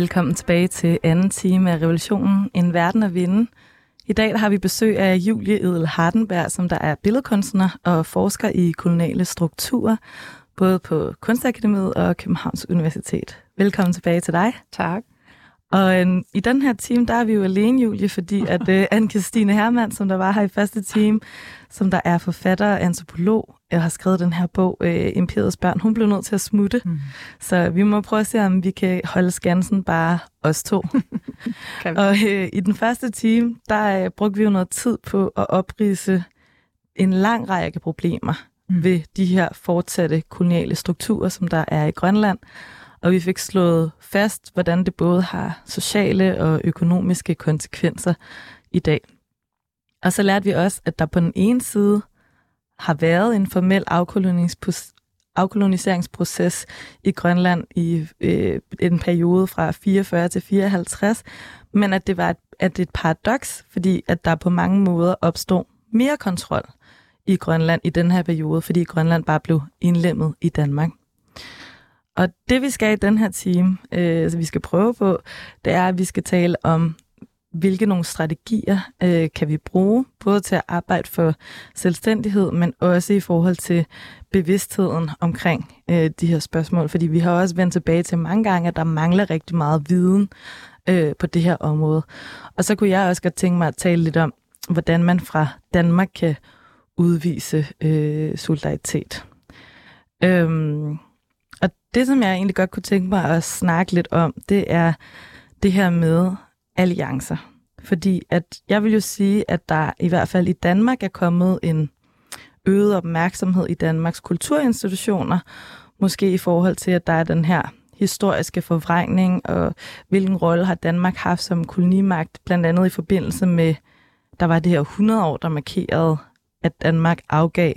Velkommen tilbage til anden time af Revolutionen, En Verden at Vinde. I dag har vi besøg af Julie Edel Hardenberg, som der er billedkunstner og forsker i koloniale strukturer, både på Kunstakademiet og Københavns Universitet. Velkommen tilbage til dig. Tak. Og øh, i den her team, der er vi jo alene, Julie, fordi at øh, Anne-Christine Hermann, som der var her i første team, som der er forfatter og antropolog, jeg har skrevet den her bog, øh, Imperiets børn, hun blev nødt til at smutte. Mm. Så vi må prøve at se, om vi kan holde skansen bare os to. og øh, i den første time, der øh, brugte vi jo noget tid på at oprise en lang række problemer mm. ved de her fortsatte koloniale strukturer, som der er i Grønland. Og vi fik slået fast, hvordan det både har sociale og økonomiske konsekvenser i dag. Og så lærte vi også, at der på den ene side har været en formel afkoloniseringsproces i Grønland i øh, en periode fra 44 til 54, men at det var et, at det et paradoks, fordi at der på mange måder opstod mere kontrol i Grønland i den her periode, fordi Grønland bare blev indlemmet i Danmark. Og det vi skal i den her time, øh, vi skal prøve på, det er, at vi skal tale om hvilke nogle strategier øh, kan vi bruge, både til at arbejde for selvstændighed, men også i forhold til bevidstheden omkring øh, de her spørgsmål. Fordi vi har også vendt tilbage til mange gange, at der mangler rigtig meget viden øh, på det her område. Og så kunne jeg også godt tænke mig at tale lidt om, hvordan man fra Danmark kan udvise øh, solidaritet. Øhm, og det, som jeg egentlig godt kunne tænke mig at snakke lidt om, det er det her med, alliancer. Fordi at jeg vil jo sige, at der i hvert fald i Danmark er kommet en øget opmærksomhed i Danmarks kulturinstitutioner, måske i forhold til, at der er den her historiske forvrængning, og hvilken rolle har Danmark haft som kolonimagt, blandt andet i forbindelse med, der var det her 100 år, der markerede, at Danmark afgav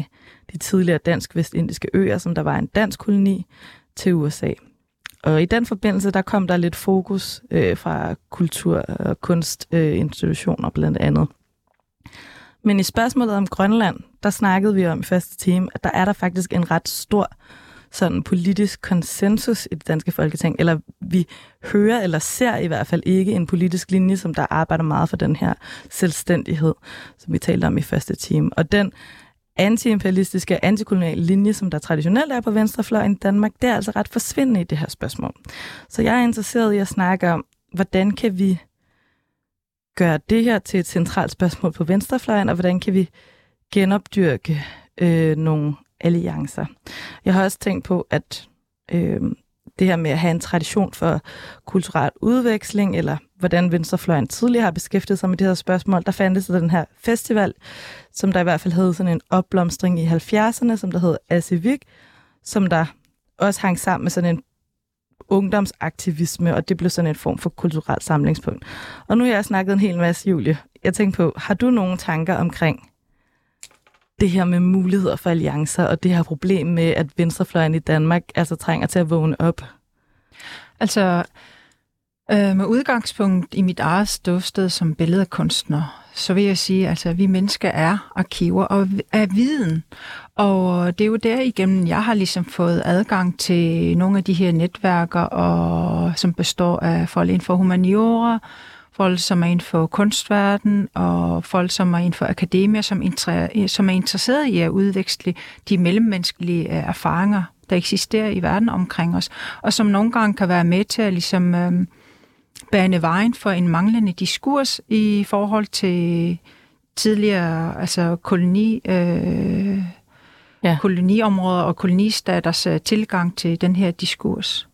de tidligere dansk-vestindiske øer, som der var en dansk koloni, til USA. Og i den forbindelse, der kom der lidt fokus øh, fra kultur- og kunstinstitutioner øh, blandt andet. Men i spørgsmålet om Grønland, der snakkede vi om i første time, at der er der faktisk en ret stor sådan politisk konsensus i det danske folketing, eller vi hører eller ser i hvert fald ikke en politisk linje, som der arbejder meget for den her selvstændighed, som vi talte om i første time. Og den antiimperialistiske, antikoloniale linje, som der traditionelt er på venstrefløjen i Danmark, det er altså ret forsvindende i det her spørgsmål. Så jeg er interesseret i at snakke om, hvordan kan vi gøre det her til et centralt spørgsmål på venstrefløjen, og hvordan kan vi genopdyrke øh, nogle alliancer. Jeg har også tænkt på, at øh, det her med at have en tradition for kulturel udveksling, eller hvordan Venstrefløjen tidligere har beskæftiget sig med det her spørgsmål, der fandtes den her festival, som der i hvert fald hed sådan en opblomstring i 70'erne, som der hed Asivik, som der også hang sammen med sådan en ungdomsaktivisme, og det blev sådan en form for kulturelt samlingspunkt. Og nu har jeg snakket en hel masse, Julie. Jeg tænkte på, har du nogle tanker omkring det her med muligheder for alliancer, og det her problem med, at venstrefløjen i Danmark altså trænger til at vågne op? Altså, øh, med udgangspunkt i mit eget ståsted som billedkunstner, så vil jeg sige, altså, at vi mennesker er arkiver og er viden. Og det er jo derigennem, jeg har ligesom fået adgang til nogle af de her netværker, og, som består af folk inden for humaniora, folk, som er inden for kunstverden, og folk, som er inden for akademia, som, inter- som er interesseret i at udveksle de mellemmenneskelige øh, erfaringer, der eksisterer i verden omkring os, og som nogle gange kan være med til at ligesom, øh, bane vejen for en manglende diskurs i forhold til tidligere altså koloni, øh, ja. koloniområder og kolonistaters øh, tilgang til den her diskurs.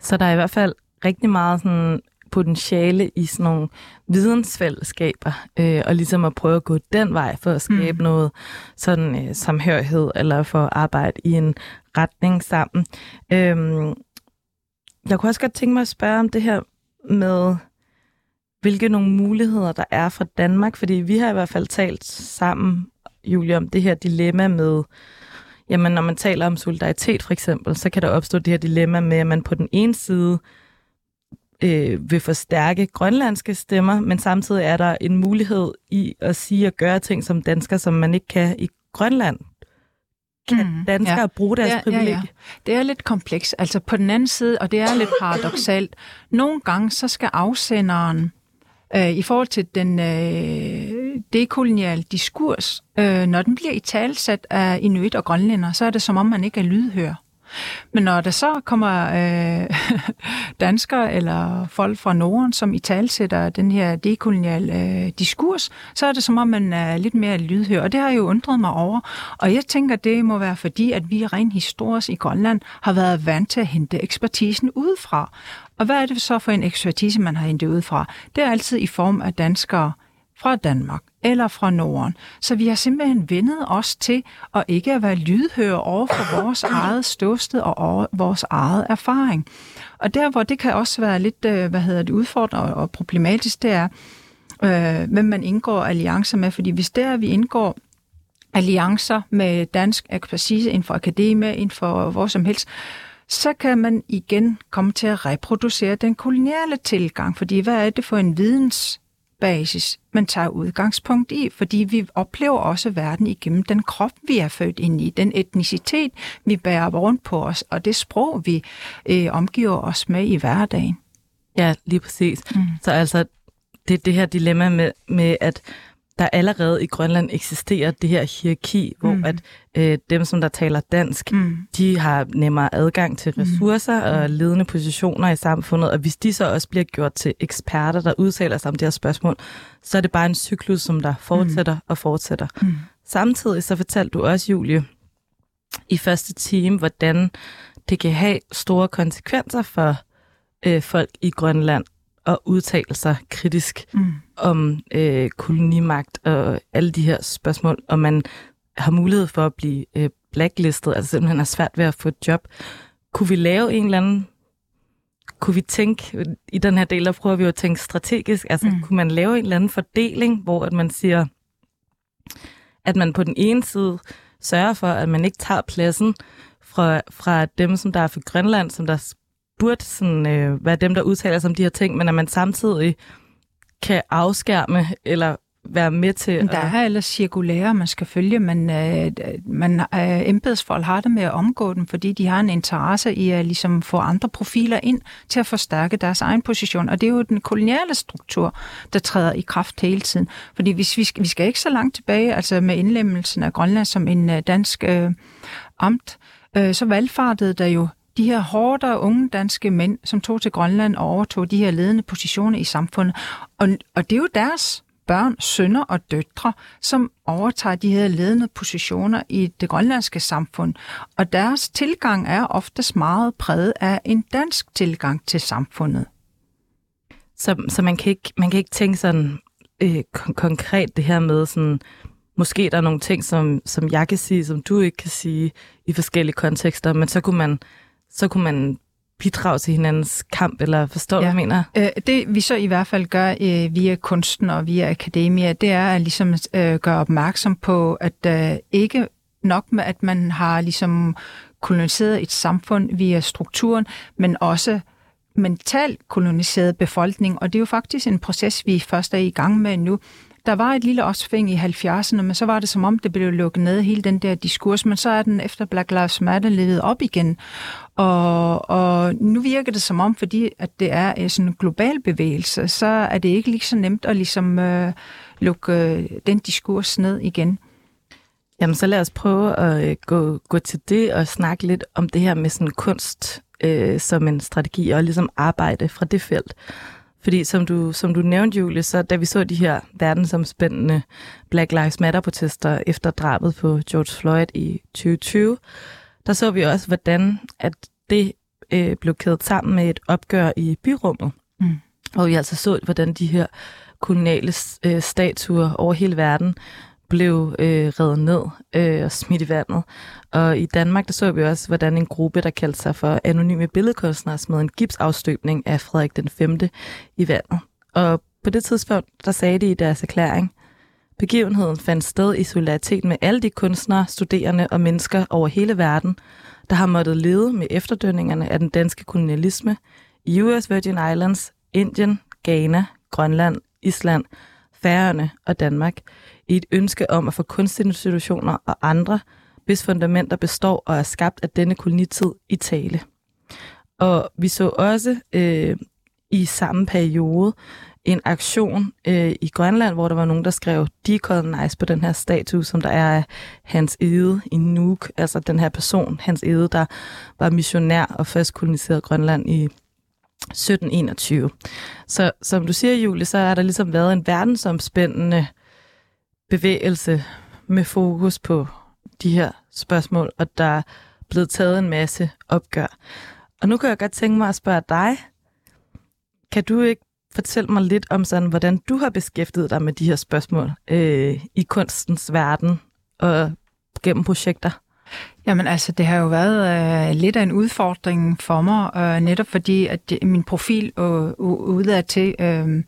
Så der er i hvert fald rigtig meget sådan potentiale i sådan nogle vidensfællesskaber, øh, og ligesom at prøve at gå den vej for at skabe mm. noget sådan øh, samhørighed, eller for at arbejde i en retning sammen. Øhm, jeg kunne også godt tænke mig at spørge om det her med, hvilke nogle muligheder der er for Danmark, fordi vi har i hvert fald talt sammen, Julie, om det her dilemma med, jamen når man taler om solidaritet for eksempel, så kan der opstå det her dilemma med, at man på den ene side øh, vil forstærke grønlandske stemmer, men samtidig er der en mulighed i at sige og gøre ting som dansker, som man ikke kan i Grønland kan mm, danskere ja. bruge deres ja, privilegier? Ja, ja. Det er lidt kompleks. Altså på den anden side, og det er lidt paradoxalt, nogle gange så skal afsenderen øh, i forhold til den øh, dekoloniale diskurs, øh, når den bliver i talsat af inuit og grønlænder, så er det som om man ikke er lydhør. Men når der så kommer øh, danskere eller folk fra Norden, som i talsætter den her dekoloniale øh, diskurs, så er det som om, man er lidt mere lydhør. Og det har jeg jo undret mig over. Og jeg tænker, det må være fordi, at vi rent historisk i Grønland har været vant til at hente ekspertisen udefra. Og hvad er det så for en ekspertise, man har hentet udefra? Det er altid i form af danskere fra Danmark eller fra Norden. Så vi har simpelthen vendet os til at ikke at være lydhøre over for vores eget ståsted og over vores eget erfaring. Og der, hvor det kan også være lidt, øh, hvad hedder det, udfordrende og problematisk, det er, øh, hvem man indgår alliancer med. Fordi hvis der vi indgår alliancer med dansk ekspertise inden for akademia, inden for hvor som helst, så kan man igen komme til at reproducere den koloniale tilgang. Fordi hvad er det for en videns basis, man tager udgangspunkt i, fordi vi oplever også verden igennem den krop, vi er født ind i, den etnicitet, vi bærer rundt på os, og det sprog, vi øh, omgiver os med i hverdagen. Ja, lige præcis. Mm. Så altså, det er det her dilemma med, med at der allerede i Grønland eksisterer det her hierarki, hvor mm. at øh, dem, som der taler dansk, mm. de har nemmere adgang til mm. ressourcer mm. og ledende positioner i samfundet, og hvis de så også bliver gjort til eksperter, der udtaler sig om det her spørgsmål, så er det bare en cyklus, som der fortsætter mm. og fortsætter. Mm. Samtidig så fortalte du også, Julie, i første time, hvordan det kan have store konsekvenser for øh, folk i Grønland at udtale sig kritisk mm. om øh, kolonimagt og alle de her spørgsmål, og man har mulighed for at blive øh, blacklistet, altså simpelthen er svært ved at få et job. Kunne vi lave en eller anden kunne vi tænke, i den her del, der prøver vi jo at tænke strategisk, altså mm. kunne man lave en eller anden fordeling, hvor at man siger, at man på den ene side sørger for, at man ikke tager pladsen fra, fra dem, som der er for Grønland, som der burde sådan, øh, være dem, der udtaler sig om de her ting, men at man samtidig kan afskærme eller være med til... Der er ellers cirkulære, man skal følge, men øh, man, øh, embedsfolk har det med at omgå dem, fordi de har en interesse i at ligesom, få andre profiler ind til at forstærke deres egen position. Og det er jo den koloniale struktur, der træder i kraft hele tiden. Fordi hvis vi, skal, vi skal ikke så langt tilbage, altså med indlemmelsen af Grønland som en øh, dansk øh, amt, øh, så valgfartede der jo de her hårdere unge danske mænd, som tog til Grønland og overtog de her ledende positioner i samfundet. Og, og det er jo deres børn, sønner og døtre, som overtager de her ledende positioner i det grønlandske samfund. Og deres tilgang er oftest meget præget af en dansk tilgang til samfundet. Så, så man, kan ikke, man kan ikke tænke sådan øh, kon- konkret det her med sådan, måske der er nogle ting, som, som jeg kan sige, som du ikke kan sige i forskellige kontekster, men så kunne man så kunne man bidrage til hinandens kamp, eller forstår du, ja. hvad jeg mener? Øh, det vi så i hvert fald gør øh, via kunsten og via akademia, det er at ligesom øh, gøre opmærksom på, at øh, ikke nok med, at man har ligesom koloniseret et samfund via strukturen, men også mentalt koloniseret befolkning, og det er jo faktisk en proces, vi først er i gang med nu. Der var et lille opsving i 70'erne, men så var det som om, det blev lukket ned, hele den der diskurs, men så er den efter Black Lives Matter levet op igen. Og, og nu virker det som om, fordi at det er øh, sådan en global bevægelse, så er det ikke lige så nemt at ligesom øh, lukke øh, den diskurs ned igen. Jamen, så lad os prøve at øh, gå, gå til det og snakke lidt om det her med sådan kunst øh, som en strategi og ligesom arbejde fra det felt. Fordi som du, som du nævnte, Julie, så da vi så de her verdensomspændende Black Lives Matter-protester efter drabet på George Floyd i 2020, der så vi også, hvordan at det øh, blev kædet sammen med et opgør i byrummet. Mm. Og vi altså så, hvordan de her koloniale øh, statuer over hele verden blev øh, reddet ned øh, og smidt i vandet. Og i Danmark, der så vi også, hvordan en gruppe, der kaldte sig for Anonyme Billedkunstnere, smed en gipsafstøbning af Frederik den 5. i vandet. Og på det tidspunkt, der sagde de i deres erklæring, begivenheden fandt sted i solidaritet med alle de kunstnere, studerende og mennesker over hele verden, der har måttet lede med efterdønningerne af den danske kolonialisme i US Virgin Islands, Indien, Ghana, Grønland, Island, Færøerne og Danmark – i et ønske om at få kunstinstitutioner og andre hvis fundamenter består og er skabt af denne kolonitid i tale. Og vi så også øh, i samme periode en aktion øh, i Grønland, hvor der var nogen, der skrev decolonize på den her statue, som der er af Hans Ede i Nuuk, altså den her person, Hans Ede, der var missionær og først koloniserede Grønland i 1721. Så som du siger, Julie, så er der ligesom været en verdensomspændende bevægelse med fokus på de her spørgsmål, og der er blevet taget en masse opgør. Og nu kan jeg godt tænke mig at spørge dig, kan du ikke fortælle mig lidt om sådan, hvordan du har beskæftiget dig med de her spørgsmål øh, i kunstens verden og gennem projekter? Jamen altså, det har jo været øh, lidt af en udfordring for mig, øh, netop fordi, at det, min profil øh, udad til øh,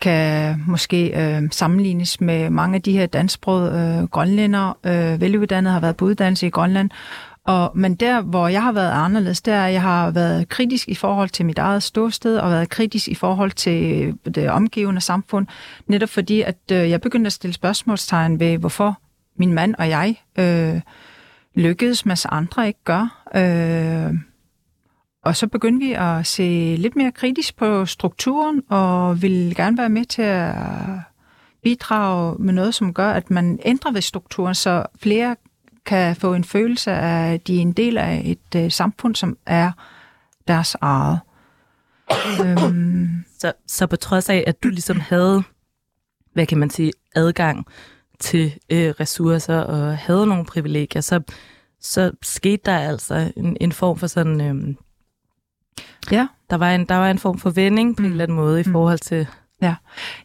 kan måske øh, sammenlignes med mange af de her dansksprogede øh, grønlænder, øh, veluddannede har været på uddannelse i Grønland, og, men der, hvor jeg har været anderledes, der er, jeg har været kritisk i forhold til mit eget ståsted, og været kritisk i forhold til det omgivende samfund, netop fordi, at øh, jeg begyndte at stille spørgsmålstegn ved, hvorfor min mand og jeg øh, lykkedes, mens andre ikke gør. Øh, og så begyndte vi at se lidt mere kritisk på strukturen, og ville gerne være med til at bidrage med noget, som gør, at man ændrer ved strukturen, så flere kan få en følelse af, at de er en del af et øh, samfund, som er deres eget. øhm. så, så på trods af, at du ligesom havde, hvad kan man sige, adgang til øh, ressourcer og havde nogle privilegier, så, så skete der altså en, en form for sådan... Øh, ja. Der var, en, der var en form for vending på mm. en eller anden måde i mm. forhold til Ja,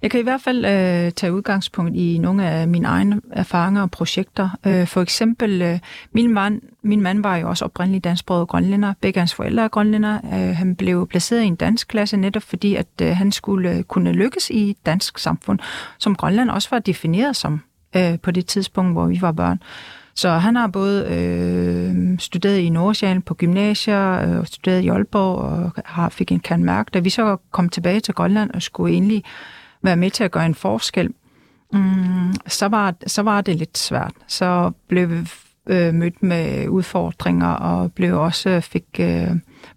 jeg kan i hvert fald øh, tage udgangspunkt i nogle af mine egne erfaringer og projekter. Øh, for eksempel, øh, min, mand, min mand var jo også oprindelig dansksproget grønlænder. Begge hans forældre er grønlænder. Øh, han blev placeret i en dansk klasse netop fordi, at øh, han skulle øh, kunne lykkes i et dansk samfund, som Grønland også var defineret som øh, på det tidspunkt, hvor vi var børn. Så han har både øh, studeret i Nordsjælland på gymnasier, øh, studeret i Aalborg og har, fik en kan mærke. Da vi så kom tilbage til Grønland og skulle egentlig være med til at gøre en forskel, mm, så, var, så var det lidt svært. Så blev vi øh, mødt med udfordringer og blev også fik øh,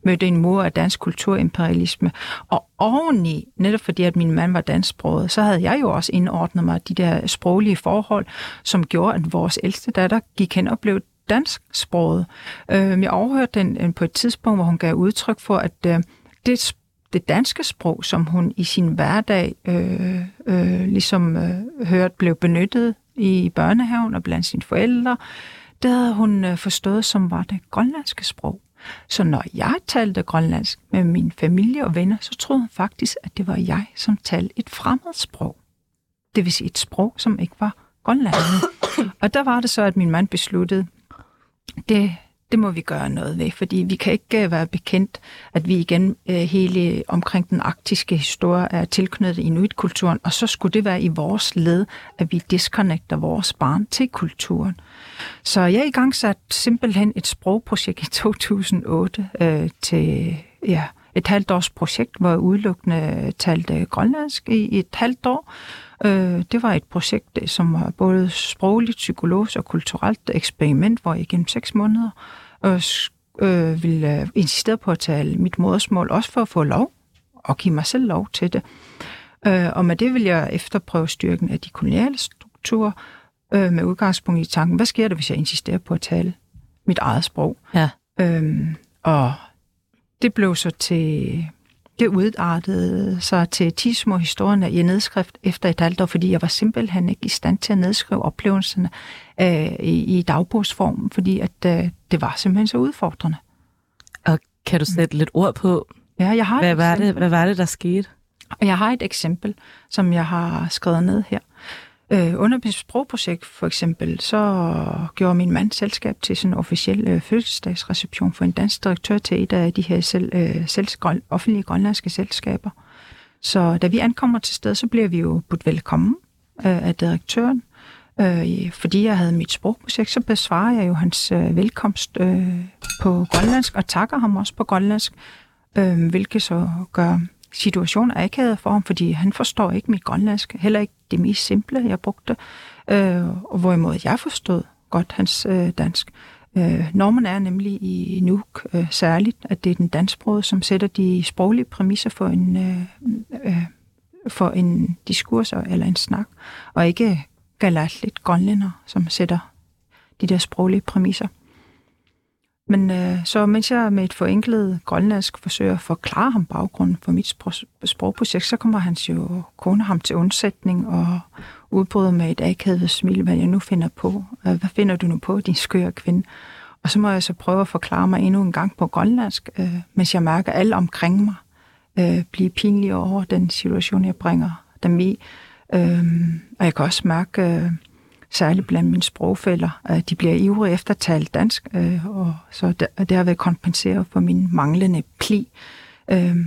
mødte en mor af dansk kulturimperialisme. Og oveni, netop fordi at min mand var dansksproget, så havde jeg jo også indordnet mig de der sproglige forhold, som gjorde, at vores ældste datter gik hen og blev dansksproget. Øh, jeg overhørte den øh, på et tidspunkt, hvor hun gav udtryk for, at øh, det det danske sprog, som hun i sin hverdag øh, øh, ligesom øh, hørt blev benyttet i børnehaven og blandt sine forældre, det havde hun øh, forstået som var det grønlandske sprog. Så når jeg talte grønlandsk med min familie og venner, så troede hun faktisk, at det var jeg, som talte et fremmedsprog. Det vil sige et sprog, som ikke var grønlandsk. Og der var det så, at min mand besluttede, det, det må vi gøre noget ved, fordi vi kan ikke øh, være bekendt, at vi igen øh, hele omkring den arktiske historie er tilknyttet inuitkulturen, og så skulle det være i vores led, at vi disconnecter vores barn til kulturen. Så jeg i gang sat simpelthen et sprogprojekt i 2008 øh, til ja, et halvt års projekt, hvor jeg udelukkende øh, talte grønlandsk i et halvt år. Øh, det var et projekt, øh, som var både sprogligt, psykologisk og kulturelt eksperiment, hvor jeg gennem seks måneder øh, øh, ville insistere på at tale mit modersmål, også for at få lov og give mig selv lov til det. Øh, og med det vil jeg efterprøve styrken af de koloniale strukturer, øh, med udgangspunkt i tanken, hvad sker der, hvis jeg insisterer på at tale mit eget sprog? Ja. Øhm, og det blev så til, det udartede sig til 10 små historier i nedskrift efter et halvt år, fordi jeg var simpelthen ikke i stand til at nedskrive oplevelserne øh, i, i dagbogsform, fordi at øh, det var simpelthen så udfordrende. Og kan du sætte lidt ord på, ja, jeg har hvad, var det, hvad var det, der skete? Jeg har et eksempel, som jeg har skrevet ned her. Øh, under mit sprogprojekt for eksempel, så gjorde min mand selskab til sådan en officiel øh, fødselsdagsreception for en dansk direktør til et af de her selv, øh, selv, offentlige grønlandske selskaber. Så da vi ankommer til sted, så bliver vi jo budt velkommen øh, af direktøren. Øh, fordi jeg havde mit sprogprojekt, så besvarer jeg jo hans øh, velkomst øh, på grønlandsk, og takker ham også på grønlandsk, øh, hvilket så gør situationen akavet for ham, fordi han forstår ikke mit grønlandsk, heller ikke de mest simple, jeg brugte, øh, og hvorimod jeg forstod godt hans øh, dansk. Øh, normen er nemlig i Nuuk øh, særligt, at det er den dansksprogede, som sætter de sproglige præmisser for en, øh, øh, for en diskurs eller en snak, og ikke galatligt grønlænder, som sætter de der sproglige præmisser. Men øh, så mens jeg med et forenklet grønlandsk forsøger at forklare ham baggrunden for mit sprogprojekt, så kommer hans jo kone ham til undsætning og udbryder med et akavet smil, hvad jeg nu finder på. Øh, hvad finder du nu på, din skøre kvinde? Og så må jeg så prøve at forklare mig endnu en gang på grønlandsk, øh, mens jeg mærker alle omkring mig øh, blive pinlige over den situation, jeg bringer dem i. Øh, og jeg kan også mærke... Øh, særligt blandt mine sprogfælder. de bliver ivrige efter at tale dansk, øh, og så det, det har været kompenseret for min manglende pli. Øhm,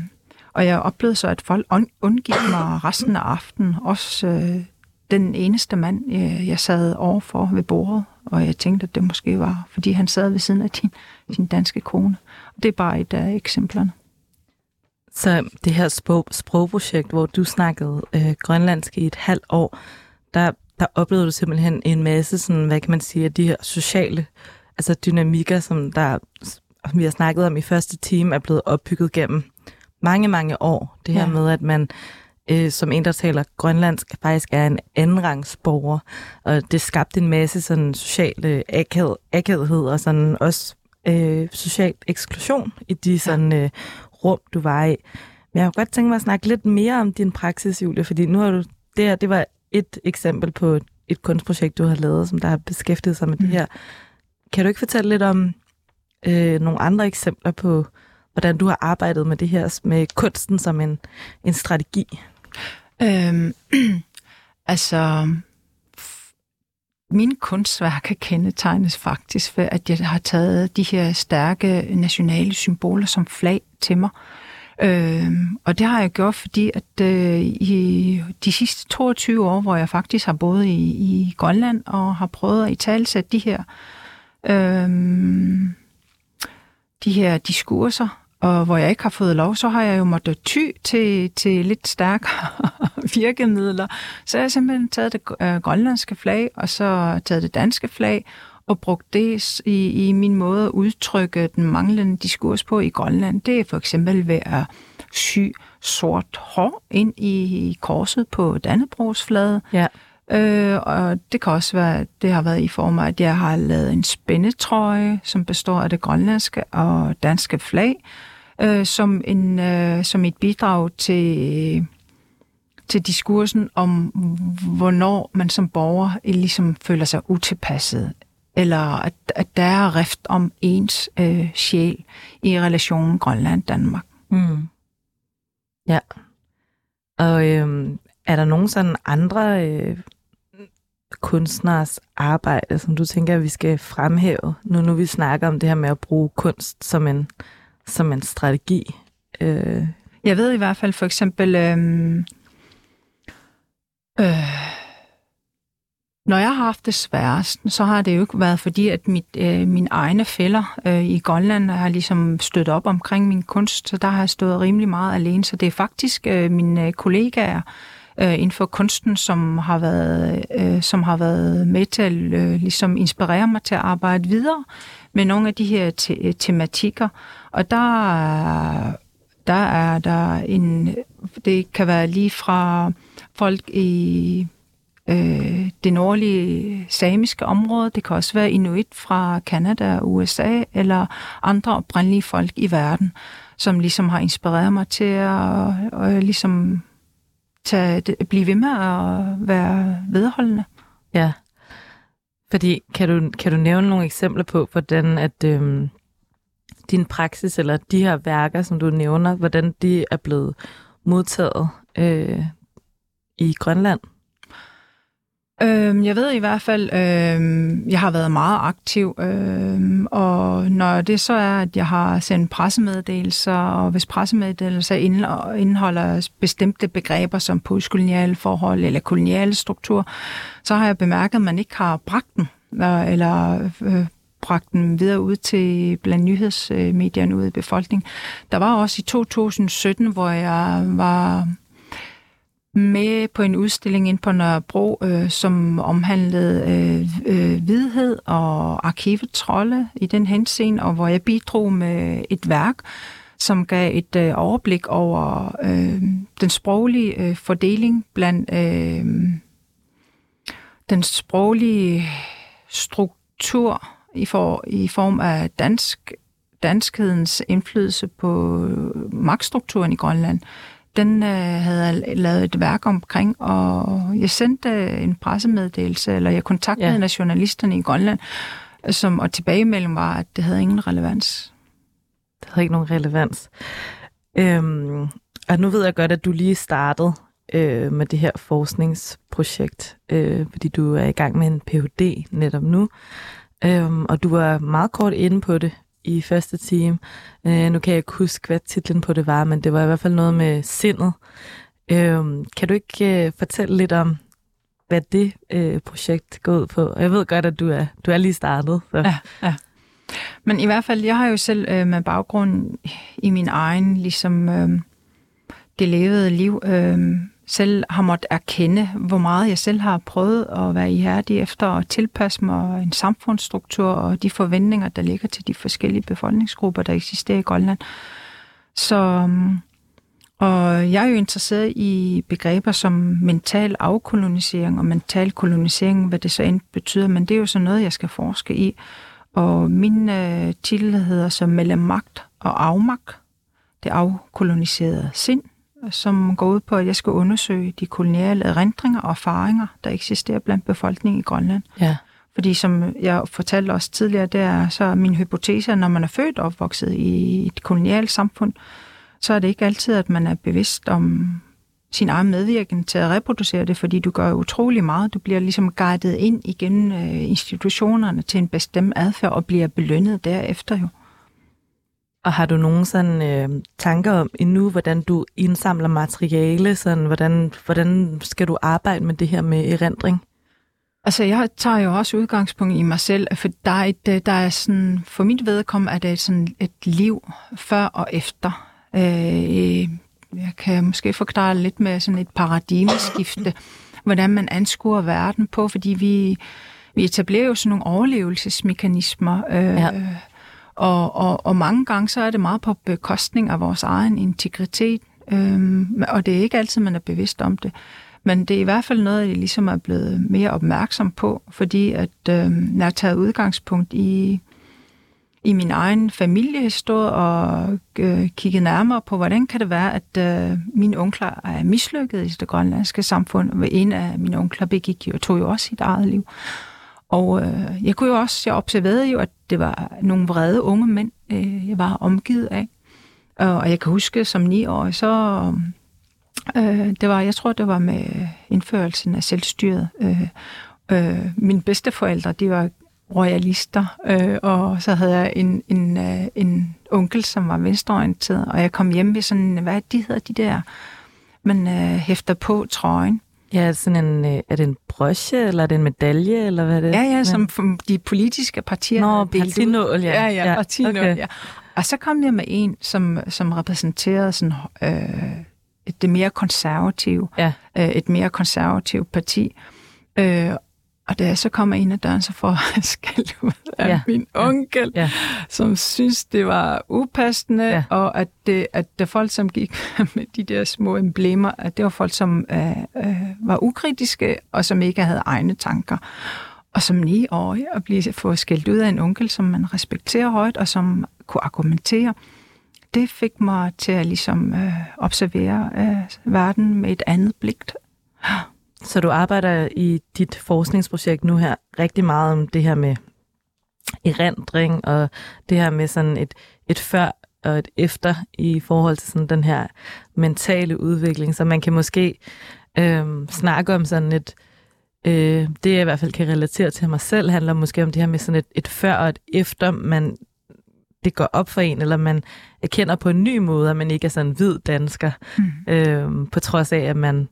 og jeg oplevede så, at folk undgik mig resten af aftenen. Også øh, den eneste mand, jeg, sad overfor ved bordet, og jeg tænkte, at det måske var, fordi han sad ved siden af din, sin danske kone. Det er bare et af eksemplerne. Så det her sprog, sprogprojekt, hvor du snakkede øh, grønlandsk i et halvt år, der der oplevede du simpelthen en masse, sådan, hvad kan man sige, af de her sociale altså dynamikker, som der, som vi har snakket om i første time, er blevet opbygget gennem mange, mange år. Det her ja. med, at man øh, som en, der taler grønlandsk, faktisk er en andenrangsborger, og det skabte en masse sådan social akad, akadhed og sådan også øh, social eksklusion i de sådan øh, rum, du var i. Men jeg kunne godt tænke mig at snakke lidt mere om din praksis, Julie, fordi nu har du, det her, det var et eksempel på et kunstprojekt, du har lavet, som der har beskæftiget sig med mm. det her. Kan du ikke fortælle lidt om øh, nogle andre eksempler på, hvordan du har arbejdet med det her, med kunsten som en, en strategi? Øhm, altså, mine kunstværker kendetegnes faktisk ved, at jeg har taget de her stærke nationale symboler som flag til mig, Øh, Øh, og det har jeg gjort, fordi at øh, i de sidste 22 år, hvor jeg faktisk har boet i, i Grønland og har prøvet at italesætte de her øh, de her diskurser, og hvor jeg ikke har fået lov, så har jeg jo måttet ty til, til lidt stærkere virkemidler. Så jeg har simpelthen taget det øh, grønlandske flag, og så taget det danske flag, og brugt det i, i min måde at udtrykke den manglende diskurs på i Grønland. Det er for eksempel ved at sy sort hår ind i korset på Dannebrogsfladet. Ja. Øh, og det kan også være, det har været i form af, at jeg har lavet en spændetrøje, som består af det grønlandske og danske flag, øh, som, en, øh, som et bidrag til til diskursen om, hvornår man som borger ligesom føler sig utilpasset, eller at, at der er rift om ens øh, sjæl i relationen Grønland-Danmark. Mm. Ja. Og øh, er der nogen sådan andre øh, kunstners arbejde, som du tænker, at vi skal fremhæve, nu nu vi snakker om det her med at bruge kunst som en, som en strategi? Øh. Jeg ved i hvert fald for eksempel... Øh, øh, når jeg har haft det sværest, så har det jo ikke været fordi, at mit, øh, mine egne fælder øh, i Grønland har ligesom støttet op omkring min kunst, så der har jeg stået rimelig meget alene. Så det er faktisk øh, mine øh, kollegaer øh, inden for kunsten, som har været, øh, som har været med til at øh, ligesom inspirere mig til at arbejde videre med nogle af de her te- øh, tematikker. Og der, der er der en, det kan være lige fra folk i øh, det nordlige samiske område. Det kan også være inuit fra Kanada og USA, eller andre oprindelige folk i verden, som ligesom har inspireret mig til at, og ligesom tage, blive ved med at være vedholdende. Ja, fordi kan du, kan du nævne nogle eksempler på, hvordan at øhm, din praksis, eller de her værker, som du nævner, hvordan de er blevet modtaget øh, i Grønland? Øhm, jeg ved i hvert fald, øhm, jeg har været meget aktiv, øhm, og når det så er, at jeg har sendt pressemeddelelser, og hvis pressemeddelelser indeholder bestemte begreber som postkoloniale forhold eller koloniale struktur, så har jeg bemærket, at man ikke har bragt dem, øh, eller øh, bragt dem videre ud til blandt nyhedsmedierne øh, ude i befolkningen. Der var også i 2017, hvor jeg var med på en udstilling ind på Nørrebro, øh, som omhandlede øh, øh, vidhed og arkivets i den henseende, og hvor jeg bidrog med et værk, som gav et øh, overblik over øh, den sproglige øh, fordeling blandt øh, den sproglige struktur i, for, i form af dansk, danskhedens indflydelse på magtstrukturen i Grønland den øh, havde jeg lavet et værk omkring, og jeg sendte en pressemeddelelse, eller jeg kontaktede ja. nationalisterne i Grønland, som, og tilbagemelding var, at det havde ingen relevans. Det havde ikke nogen relevans. Øhm, og nu ved jeg godt, at du lige startede øh, med det her forskningsprojekt, øh, fordi du er i gang med en Ph.D. netop nu. Øhm, og du var meget kort inde på det i første time. Øh, nu kan jeg ikke huske, hvad titlen på det var, men det var i hvert fald noget med sindet. Øh, kan du ikke øh, fortælle lidt om, hvad det øh, projekt går ud på? Jeg ved godt, at du er, du er lige startet. Så. Ja, ja. Men i hvert fald, jeg har jo selv øh, med baggrund i min egen, ligesom øh, det levede liv, øh, selv har måttet erkende, hvor meget jeg selv har prøvet at være ihærdig efter at tilpasse mig en samfundsstruktur og de forventninger, der ligger til de forskellige befolkningsgrupper, der eksisterer i Grønland. Så, øhm, og jeg er jo interesseret i begreber som mental afkolonisering og mental kolonisering, hvad det så end betyder, men det er jo så noget, jeg skal forske i. Og min øh, titel hedder så mellem magt og afmagt, det afkoloniserede sind som går ud på, at jeg skal undersøge de koloniale erindringer og erfaringer, der eksisterer blandt befolkningen i Grønland. Ja. Fordi som jeg fortalte også tidligere, det er så min hypotese, at når man er født og opvokset i et kolonialt samfund, så er det ikke altid, at man er bevidst om sin egen medvirken til at reproducere det, fordi du gør utrolig meget. Du bliver ligesom guidet ind igennem øh, institutionerne til en bestemt adfærd og bliver belønnet derefter jo. Og har du nogen sådan øh, tanker om endnu, hvordan du indsamler materiale? Sådan, hvordan, hvordan skal du arbejde med det her med erindring? Altså, jeg tager jo også udgangspunkt i mig selv, for der er, et, øh, der er sådan, for mit vedkommende er det sådan et liv før og efter. Øh, jeg kan måske forklare lidt med sådan et paradigmeskifte, hvordan man anskuer verden på, fordi vi, vi etablerer jo sådan nogle overlevelsesmekanismer, øh, ja og, og, og mange gange så er det meget på bekostning af vores egen integritet, øhm, og det er ikke altid, man er bevidst om det. Men det er i hvert fald noget, jeg ligesom er blevet mere opmærksom på, fordi at øhm, jeg har taget udgangspunkt i, i min egen familiehistorie og øh, kigget nærmere på, hvordan kan det være, at øh, mine onkler er mislykket i det grønlandske samfund, og en af mine onkler begik jo, tog jo også sit eget liv. Og øh, jeg kunne jo også, jeg observerede jo, at det var nogle vrede unge mænd, øh, jeg var omgivet af. Og jeg kan huske, som ni år, så øh, det var, jeg tror, det var med indførelsen af selvstyret. Øh, øh, mine bedsteforældre, de var royalister, øh, og så havde jeg en, en, øh, en onkel, som var venstreorienteret, og jeg kom hjem ved sådan, hvad de hedder de der, man øh, hæfter på trøjen. Ja, sådan en, øh, er det en broche, eller er det en medalje, eller hvad er det? Ja, ja, som de politiske partier Nå, partinål, ja. Ja, ja, ja partinål, okay. ja. Og så kom jeg med en, som, som repræsenterede sådan, øh, et, det mere konservative, ja. øh, et mere konservativt parti. Øh, og da jeg så kommer ind ad døren, så får jeg skæld ud af ja. min onkel, ja. som synes, det var upassende, ja. og at det, at det folk, som gik med de der små emblemer, at det var folk, som øh, øh, var ukritiske, og som ikke havde egne tanker. Og som niårig at blive få skældt ud af en onkel, som man respekterer højt, og som kunne argumentere, det fik mig til at ligesom øh, observere øh, verden med et andet blik. Så du arbejder i dit forskningsprojekt nu her rigtig meget om det her med erindring og det her med sådan et, et før og et efter i forhold til sådan den her mentale udvikling, så man kan måske øh, snakke om sådan et, øh, det jeg i hvert fald kan relatere til mig selv, handler måske om det her med sådan et, et før og et efter, man det går op for en, eller man erkender på en ny måde, at man ikke er sådan en hvid dansker, mm. øh, på trods af, at man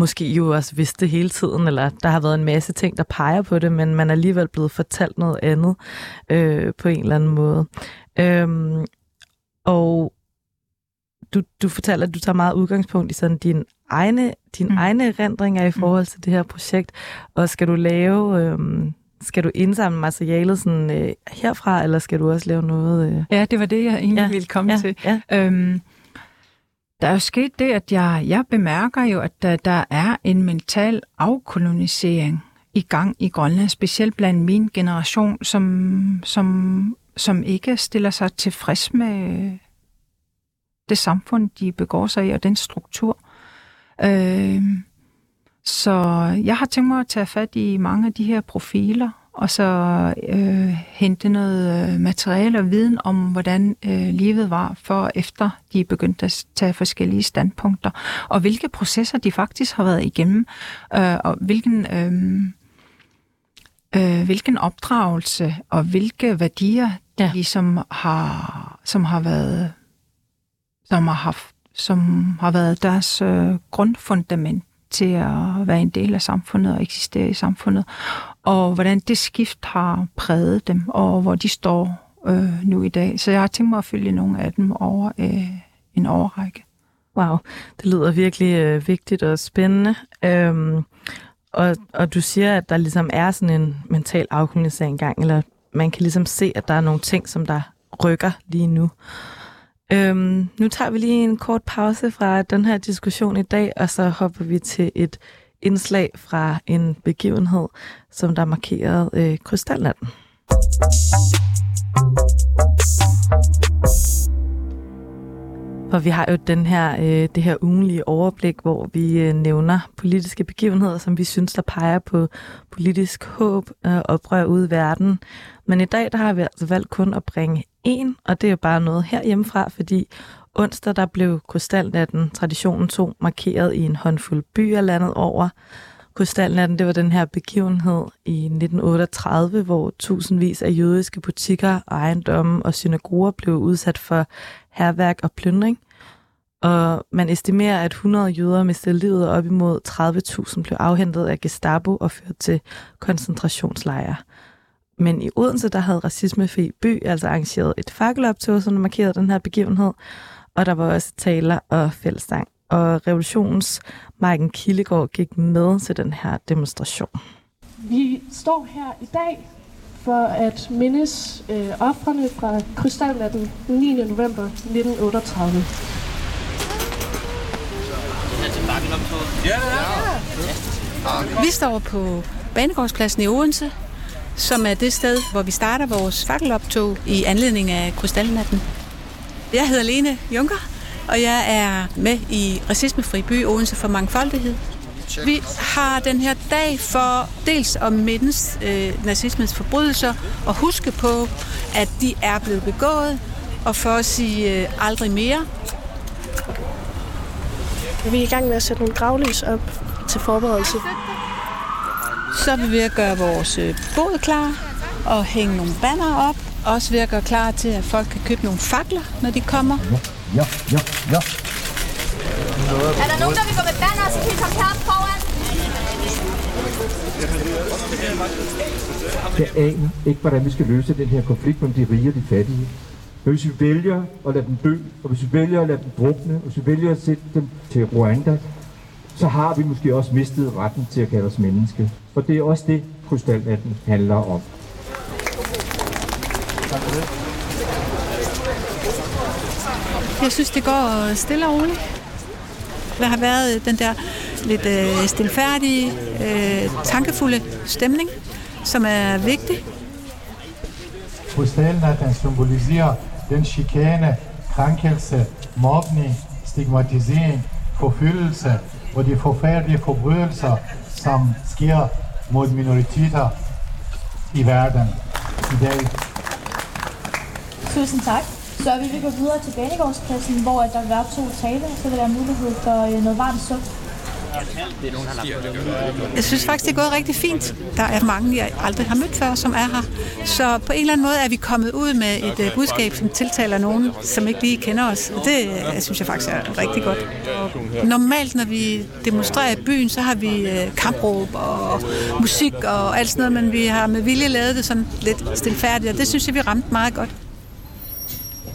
måske jo også vidste hele tiden, eller der har været en masse ting, der peger på det, men man er alligevel blevet fortalt noget andet øh, på en eller anden måde. Øhm, og du, du fortæller, at du tager meget udgangspunkt i sådan din egne, din mm. egne erindringer i mm. forhold til det her projekt, og skal du lave... Øhm, skal du indsamle materialet sådan, øh, herfra, eller skal du også lave noget? Øh... Ja, det var det, jeg egentlig ja. ville komme ja. til. Ja. Øhm, der er jo sket det, at jeg, jeg bemærker jo, at der, der er en mental afkolonisering i gang i Grønland, specielt blandt min generation, som, som, som ikke stiller sig tilfreds med det samfund, de begår sig i, og den struktur. Øh, så jeg har tænkt mig at tage fat i mange af de her profiler, og så øh, hente noget øh, materiale og viden om, hvordan øh, livet var for efter de begyndte at tage forskellige standpunkter, og hvilke processer de faktisk har været igennem, øh, og hvilken, øh, øh, hvilken opdragelse og hvilke værdier ja. de ligesom har, som har været som har haft som har været deres øh, grundfundament til at være en del af samfundet og eksistere i samfundet, og hvordan det skift har præget dem, og hvor de står øh, nu i dag. Så jeg har tænkt mig at følge nogle af dem over øh, en overrække. Wow, det lyder virkelig øh, vigtigt og spændende. Øhm, og, og du siger, at der ligesom er sådan en mental afkolonisering gang, eller man kan ligesom se, at der er nogle ting, som der rykker lige nu. Øhm, nu tager vi lige en kort pause fra den her diskussion i dag, og så hopper vi til et indslag fra en begivenhed, som der markerede øh, krystalnatten. For vi har jo den her, øh, det her ugenlige overblik, hvor vi øh, nævner politiske begivenheder, som vi synes, der peger på politisk håb og øh, oprør ude i verden. Men i dag, der har vi altså valgt kun at bringe en, og det er jo bare noget herhjemmefra, fordi onsdag der blev Krystalnatten, traditionen to, markeret i en håndfuld byer landet over. Krystalnatten, det var den her begivenhed i 1938, hvor tusindvis af jødiske butikker, ejendomme og synagoger blev udsat for herværk og plyndring. Og man estimerer, at 100 jøder mistede livet, og op imod 30.000 blev afhentet af Gestapo og ført til koncentrationslejre. Men i Odense, der havde Racismefri By altså arrangeret et fakkeloptog, som markerede den her begivenhed. Og der var også taler og fællesang. Og revolutionens Marken Kildegård gik med til den her demonstration. Vi står her i dag for at mindes øh, offrene fra krystalnatten den 9. november 1938. Vi står på Banegårdspladsen i Odense, som er det sted, hvor vi starter vores fakkeloptog i anledning af krystalnatten. Jeg hedder Lene Junker, og jeg er med i Racismefri By Odense for Mangfoldighed. Vi har den her dag for dels at mindes øh, nazismens forbrydelser og huske på, at de er blevet begået, og for at sige øh, aldrig mere. Vi er i gang med at sætte nogle gravlys op til forberedelse. Så er vi ved at gøre vores øh, båd klar og hænge nogle banner op. Også ved at gøre klar til, at folk kan købe nogle fakler, når de kommer. Ja, ja, ja. Er der nogen, der vil gå med banner, så kan I komme herop foran? Jeg aner ikke, hvordan vi skal løse den her konflikt mellem de rige og de fattige. Men hvis vi vælger at lade dem dø, og hvis vi vælger at lade dem drukne, og hvis vi vælger at sætte dem til Rwanda, så har vi måske også mistet retten til at kalde os menneske. For det er også det, krystalnatten handler om. Jeg synes, det går stille og roligt. Der har været øh, den der lidt øh, stilfærdige, øh, tankefulde stemning, som er vigtig. Krystalnatten symboliserer den chikane, krænkelse, mobning, stigmatisering, forfølgelse og de forfærdelige forbrydelser, som sker mod minoriteter i verden i dag. Tusind tak. Så vi vil gå videre til Banegårdspladsen, hvor der vil være to taler, så vil der være mulighed for øh, noget varmt sup. Jeg synes faktisk, det er gået rigtig fint. Der er mange, jeg aldrig har mødt før, som er her. Så på en eller anden måde er vi kommet ud med et øh, budskab, som tiltaler nogen, som ikke lige kender os. Og det jeg synes jeg faktisk er rigtig godt. Normalt, når vi demonstrerer i byen, så har vi kampråb og musik og alt sådan noget, men vi har med vilje lavet det sådan lidt stilfærdigt, og det synes jeg, vi ramte meget godt.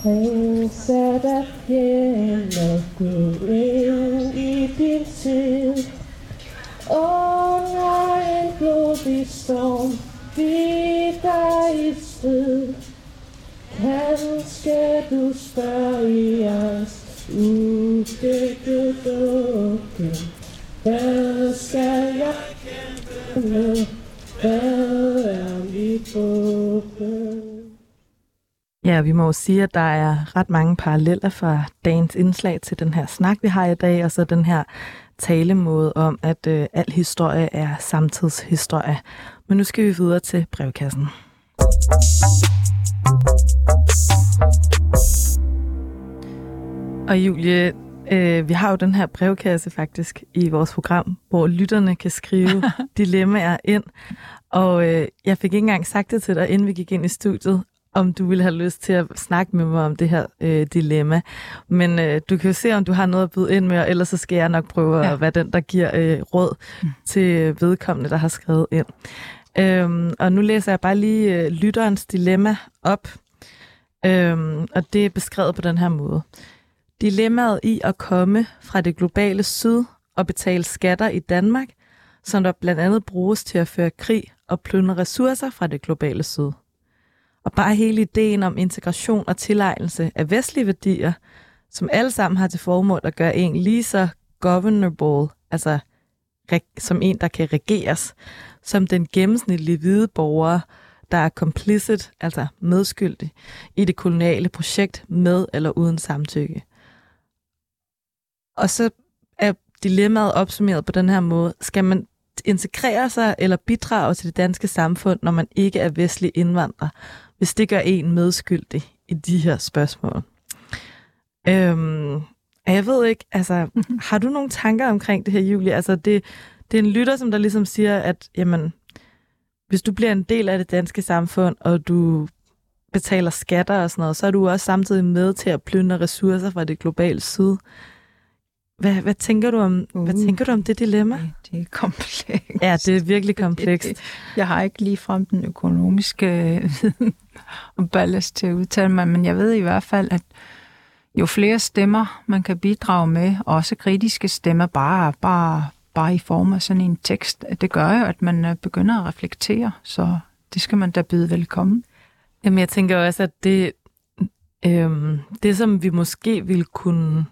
Prins er der fjender gå ind i din tid Under en blodig storm vi dig i strid Kanskje du spørger i os Udstykket dukke Hvad skal jeg kæmpe med? Hvad er mit våben? Ja, vi må jo sige, at der er ret mange paralleller fra dagens indslag til den her snak, vi har i dag, og så den her talemåde om, at øh, al historie er samtidshistorie. Men nu skal vi videre til brevkassen. Og Julie, øh, vi har jo den her brevkasse faktisk i vores program, hvor lytterne kan skrive dilemmaer ind. Og øh, jeg fik ikke engang sagt det til dig, inden vi gik ind i studiet, om du ville have lyst til at snakke med mig om det her øh, dilemma. Men øh, du kan jo se, om du har noget at byde ind med, og ellers så skal jeg nok prøve ja. at være den, der giver øh, råd mm. til vedkommende, der har skrevet ind. Øhm, og nu læser jeg bare lige øh, lytterens dilemma op, øhm, og det er beskrevet på den her måde. Dilemmaet i at komme fra det globale syd og betale skatter i Danmark, som der blandt andet bruges til at føre krig og plyndre ressourcer fra det globale syd. Og bare hele ideen om integration og tilegnelse af vestlige værdier, som alle sammen har til formål at gøre en lige så governable, altså som en, der kan regeres, som den gennemsnitlige hvide borger, der er complicit, altså medskyldig, i det koloniale projekt med eller uden samtykke. Og så er dilemmaet opsummeret på den her måde. Skal man integrere sig eller bidrage til det danske samfund, når man ikke er vestlig indvandrer, hvis det gør en medskyldig i de her spørgsmål? Øhm, jeg ved ikke, altså, mhm. har du nogle tanker omkring det her, Julie? Altså, det, det er en lytter, som der ligesom siger, at jamen, hvis du bliver en del af det danske samfund, og du betaler skatter og sådan noget, så er du også samtidig med til at plyndre ressourcer fra det globale syd. Hvad, hvad, tænker du om, uh, hvad tænker du om det dilemma? Det, det er komplekst. Ja, det er virkelig komplekst. Jeg har ikke lige frem den økonomiske viden og ballast til at udtale mig, men jeg ved i hvert fald, at jo flere stemmer man kan bidrage med, også kritiske stemmer, bare, bare, bare i form af sådan en tekst, det gør jo, at man øh, begynder at reflektere, så det skal man da byde velkommen. Jamen, jeg tænker også, at det, øhm, det som vi måske ville kunne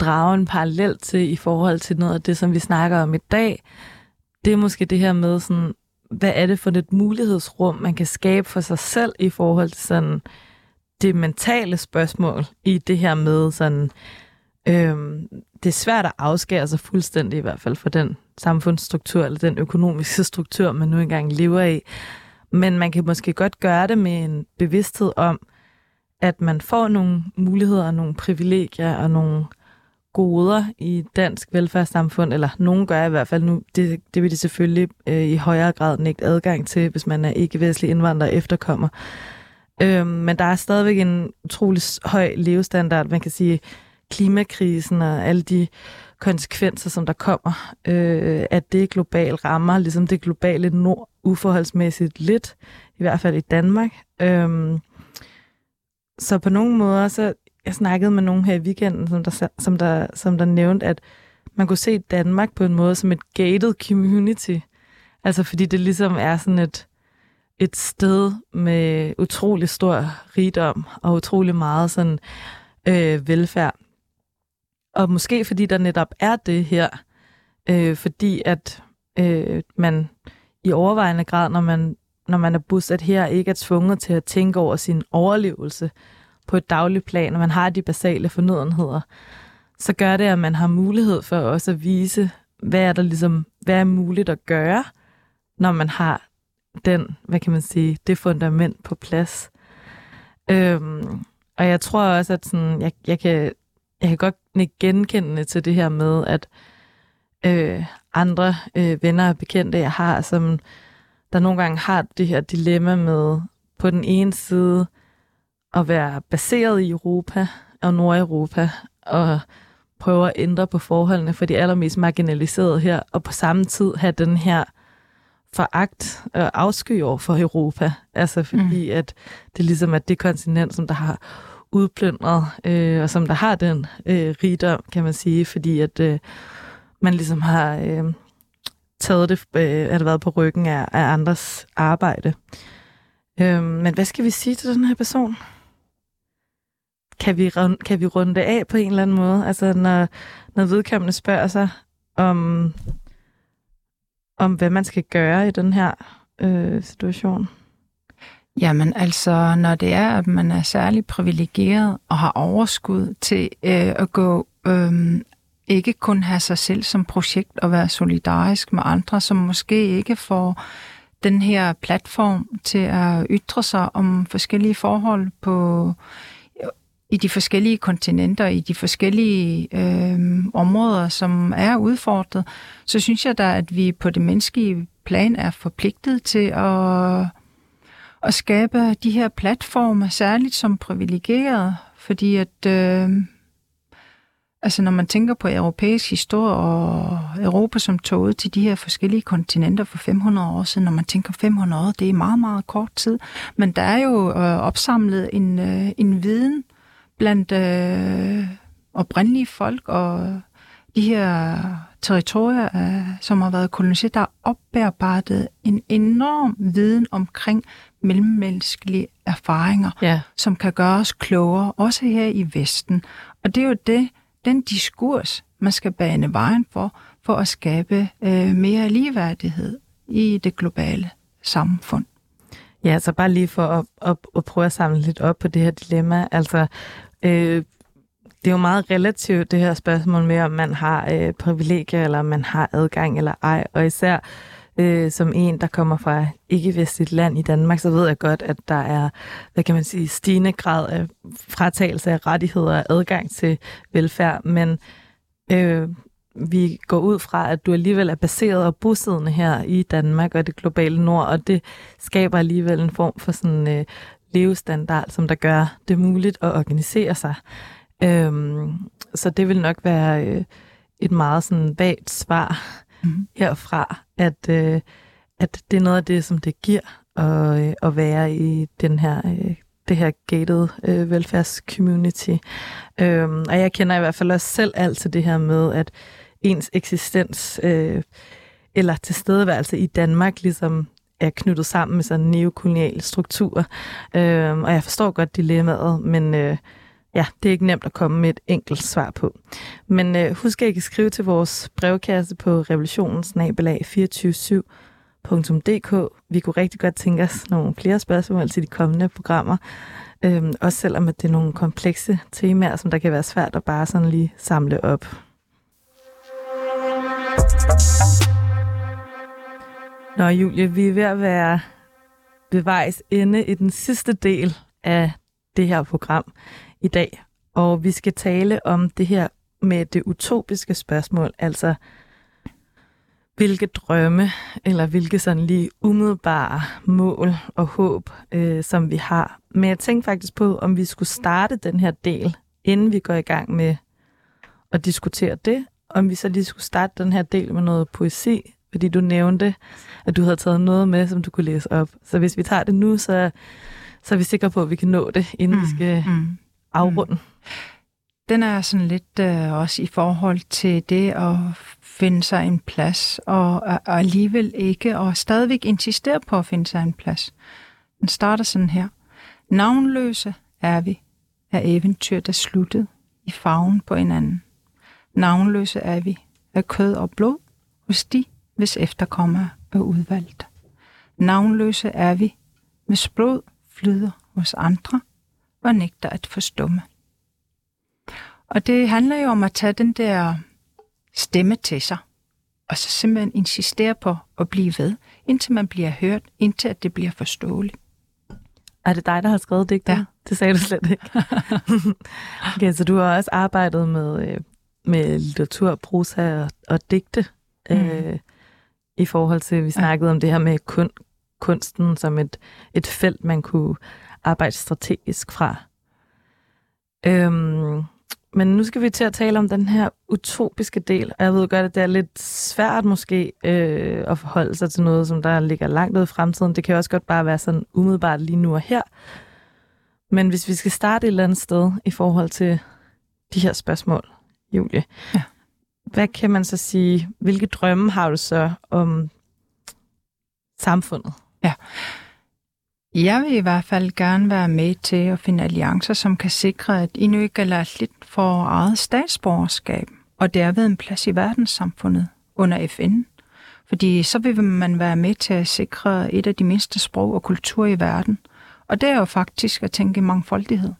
drage en parallel til i forhold til noget af det, som vi snakker om i dag, det er måske det her med sådan, hvad er det for et mulighedsrum, man kan skabe for sig selv i forhold til sådan det mentale spørgsmål i det her med sådan, øhm, det er svært at afskære sig fuldstændig i hvert fald for den samfundsstruktur eller den økonomiske struktur, man nu engang lever i. Men man kan måske godt gøre det med en bevidsthed om, at man får nogle muligheder, nogle privilegier og nogle goder i dansk velfærdssamfund, eller nogen gør i hvert fald nu, det, det vil de selvfølgelig øh, i højere grad nægte adgang til, hvis man er ikke-vestlig indvandrer efterkommer. Øhm, men der er stadigvæk en utrolig høj levestandard. Man kan sige, klimakrisen og alle de konsekvenser, som der kommer, øh, at det globalt rammer, ligesom det globale nord, uforholdsmæssigt lidt, i hvert fald i Danmark. Øhm, så på nogle måder, så jeg snakkede med nogen her i weekenden, som der, som der, som der nævnte, at man kunne se Danmark på en måde som et gated community. Altså fordi det ligesom er sådan et, et sted med utrolig stor rigdom og utrolig meget sådan øh, velfærd. Og måske fordi der netop er det her, øh, fordi at øh, man i overvejende grad, når man, når man er bosat her, ikke er tvunget til at tænke over sin overlevelse, på et dagligt plan, og man har de basale fornødenheder, så gør det, at man har mulighed for også at vise, hvad er der ligesom, hvad er muligt at gøre, når man har den, hvad kan man sige, det fundament på plads. Øhm, og jeg tror også, at sådan, jeg, jeg, kan, jeg kan godt genkende til det her med, at øh, andre øh, venner og bekendte, jeg har, som der nogle gange har det her dilemma med på den ene side at være baseret i Europa og Nordeuropa og prøve at ændre på forholdene for de allermest marginaliserede her, og på samme tid have den her foragt og afsky over for Europa. Altså fordi, mm. at det ligesom er det kontinent, som der har udplyndret, øh, og som der har den øh, rigdom, kan man sige, fordi at øh, man ligesom har øh, taget det, øh, at været på ryggen af, af andres arbejde. Øh, men hvad skal vi sige til den her person? Kan vi, kan vi runde det af på en eller anden måde? Altså, når, når vedkommende spørger sig om, om, hvad man skal gøre i den her øh, situation? Jamen altså, når det er, at man er særlig privilegeret og har overskud til øh, at gå, øh, ikke kun have sig selv som projekt og være solidarisk med andre, som måske ikke får den her platform til at ytre sig om forskellige forhold på i de forskellige kontinenter, i de forskellige øh, områder, som er udfordret, så synes jeg da, at vi på det menneskelige plan er forpligtet til at, at skabe de her platforme, særligt som privilegeret, fordi at øh, altså når man tænker på europæisk historie og Europa som tog ud til de her forskellige kontinenter for 500 år siden, når man tænker 500 år, det er meget, meget kort tid, men der er jo øh, opsamlet en, øh, en viden blandt øh, oprindelige folk og de her territorier, øh, som har været koloniseret, der er opbearbejdet en enorm viden omkring mellemmenneskelige erfaringer, ja. som kan gøre os klogere, også her i Vesten. Og det er jo det, den diskurs, man skal bane vejen for, for at skabe øh, mere ligeværdighed i det globale samfund. Ja, så bare lige for at, at, at prøve at samle lidt op på det her dilemma. Altså, øh, det er jo meget relativt, det her spørgsmål med, om man har øh, privilegier, eller om man har adgang eller ej. Og især øh, som en, der kommer fra ikke-vestligt land i Danmark, så ved jeg godt, at der er, hvad kan man sige, stigende grad af fratagelse af rettigheder og adgang til velfærd. Men øh, vi går ud fra, at du alligevel er baseret og bosiddende her i Danmark og det globale nord, og det skaber alligevel en form for sådan øh, levestandard, som der gør det muligt at organisere sig. Øhm, så det vil nok være øh, et meget sådan vagt svar mm. herfra, at, øh, at det er noget af det, som det giver at, øh, at være i den her øh, det her gated øh, velfærdscommunity. Øhm, og jeg kender i hvert fald også selv alt til det her med, at ens eksistens øh, eller tilstedeværelse i Danmark ligesom er knyttet sammen med sådan neokoloniale strukturer. Øh, og jeg forstår godt dilemmaet, men øh, ja, det er ikke nemt at komme med et enkelt svar på. Men øh, husk at I kan skrive til vores brevkasse på revolutionsnabelag247.dk. Vi kunne rigtig godt tænke os nogle flere spørgsmål til de kommende programmer. Øhm, også selvom at det er nogle komplekse temaer, som der kan være svært at bare sådan lige samle op. Nå, Julie, vi er ved at være ved vejs ende i den sidste del af det her program i dag. Og vi skal tale om det her med det utopiske spørgsmål, altså hvilke drømme eller hvilke sådan lige umiddelbare mål og håb, øh, som vi har. Men jeg tænkte faktisk på, om vi skulle starte den her del, inden vi går i gang med at diskutere det, om vi så lige skulle starte den her del med noget poesi, fordi du nævnte, at du havde taget noget med, som du kunne læse op. Så hvis vi tager det nu, så, så er vi sikre på, at vi kan nå det, inden mm, vi skal mm, afrunde. Mm. Den er sådan lidt øh, også i forhold til det at finde sig en plads, og, og alligevel ikke, og stadigvæk insistere på at finde sig en plads. Den starter sådan her. Navnløse er vi, er eventyr, der sluttede i farven på hinanden. Navnløse er vi, af kød og blod, hos de, hvis efterkommer er udvalgt. Navnløse er vi, hvis blod flyder hos andre og nægter at forstumme. Og det handler jo om at tage den der stemme til sig, og så simpelthen insistere på at blive ved, indtil man bliver hørt, indtil at det bliver forståeligt. Er det dig, der har skrevet det? Ja. Det sagde du slet ikke. okay, så du har også arbejdet med, øh, med litteratur, prosa og, og digte. Mm. Øh, i forhold til, vi snakkede ja. om det her med kun, kunsten som et, et felt, man kunne arbejde strategisk fra. Øhm, men nu skal vi til at tale om den her utopiske del, og jeg ved godt, at det er lidt svært måske øh, at forholde sig til noget, som der ligger langt ud i fremtiden. Det kan også godt bare være sådan umiddelbart lige nu og her. Men hvis vi skal starte et eller andet sted i forhold til de her spørgsmål, Julie. Ja. Hvad kan man så sige, hvilke drømme har du så om samfundet? Jeg vil i hvert fald gerne være med til at finde alliancer, som kan sikre, at Inuit Kalaallit får eget statsborgerskab, og derved en plads i verdenssamfundet under FN. Fordi så vil man være med til at sikre et af de mindste sprog og kultur i verden. Og det er jo faktisk at tænke mangfoldighed.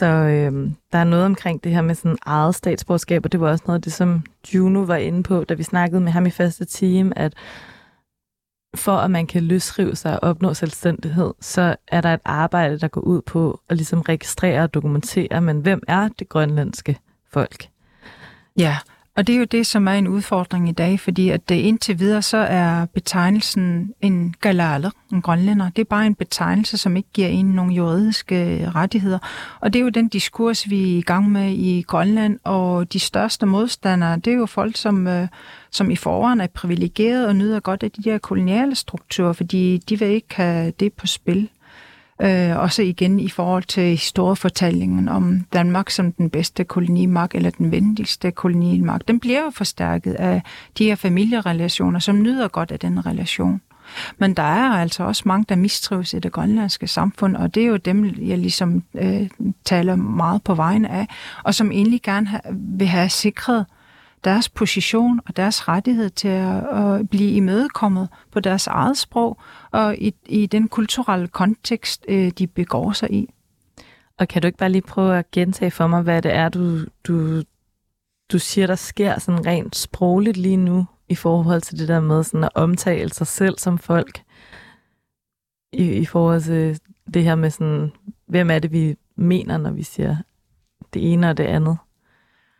Så øh, der er noget omkring det her med sådan eget statsborgerskab, og det var også noget af det, som Juno var inde på, da vi snakkede med ham i første time, at for at man kan løsrive sig og opnå selvstændighed, så er der et arbejde, der går ud på at ligesom registrere og dokumentere, men hvem er det grønlandske folk? Ja, og det er jo det, som er en udfordring i dag, fordi at det indtil videre så er betegnelsen en galaler, en grønlænder. Det er bare en betegnelse, som ikke giver en nogle juridiske øh, rettigheder. Og det er jo den diskurs, vi er i gang med i Grønland, og de største modstandere, det er jo folk, som, øh, som i forvejen er privilegeret og nyder godt af de der koloniale strukturer, fordi de vil ikke have det på spil. Øh, også igen i forhold til historiefortællingen om Danmark som den bedste kolonimagt eller den venligste kolonimagt. Den bliver jo forstærket af de her familierelationer, som nyder godt af den relation. Men der er altså også mange, der mistrives i det grønlandske samfund, og det er jo dem, jeg ligesom øh, taler meget på vejen af, og som egentlig gerne ha- vil have sikret deres position og deres rettighed til at, at blive imødekommet på deres eget sprog og i, i den kulturelle kontekst, øh, de begår sig i. Og kan du ikke bare lige prøve at gentage for mig, hvad det er, du, du, du siger, der sker sådan rent sprogligt lige nu, i forhold til det der med sådan at omtale sig selv som folk, i, i forhold til det her med sådan, hvem er det, vi mener, når vi siger det ene og det andet?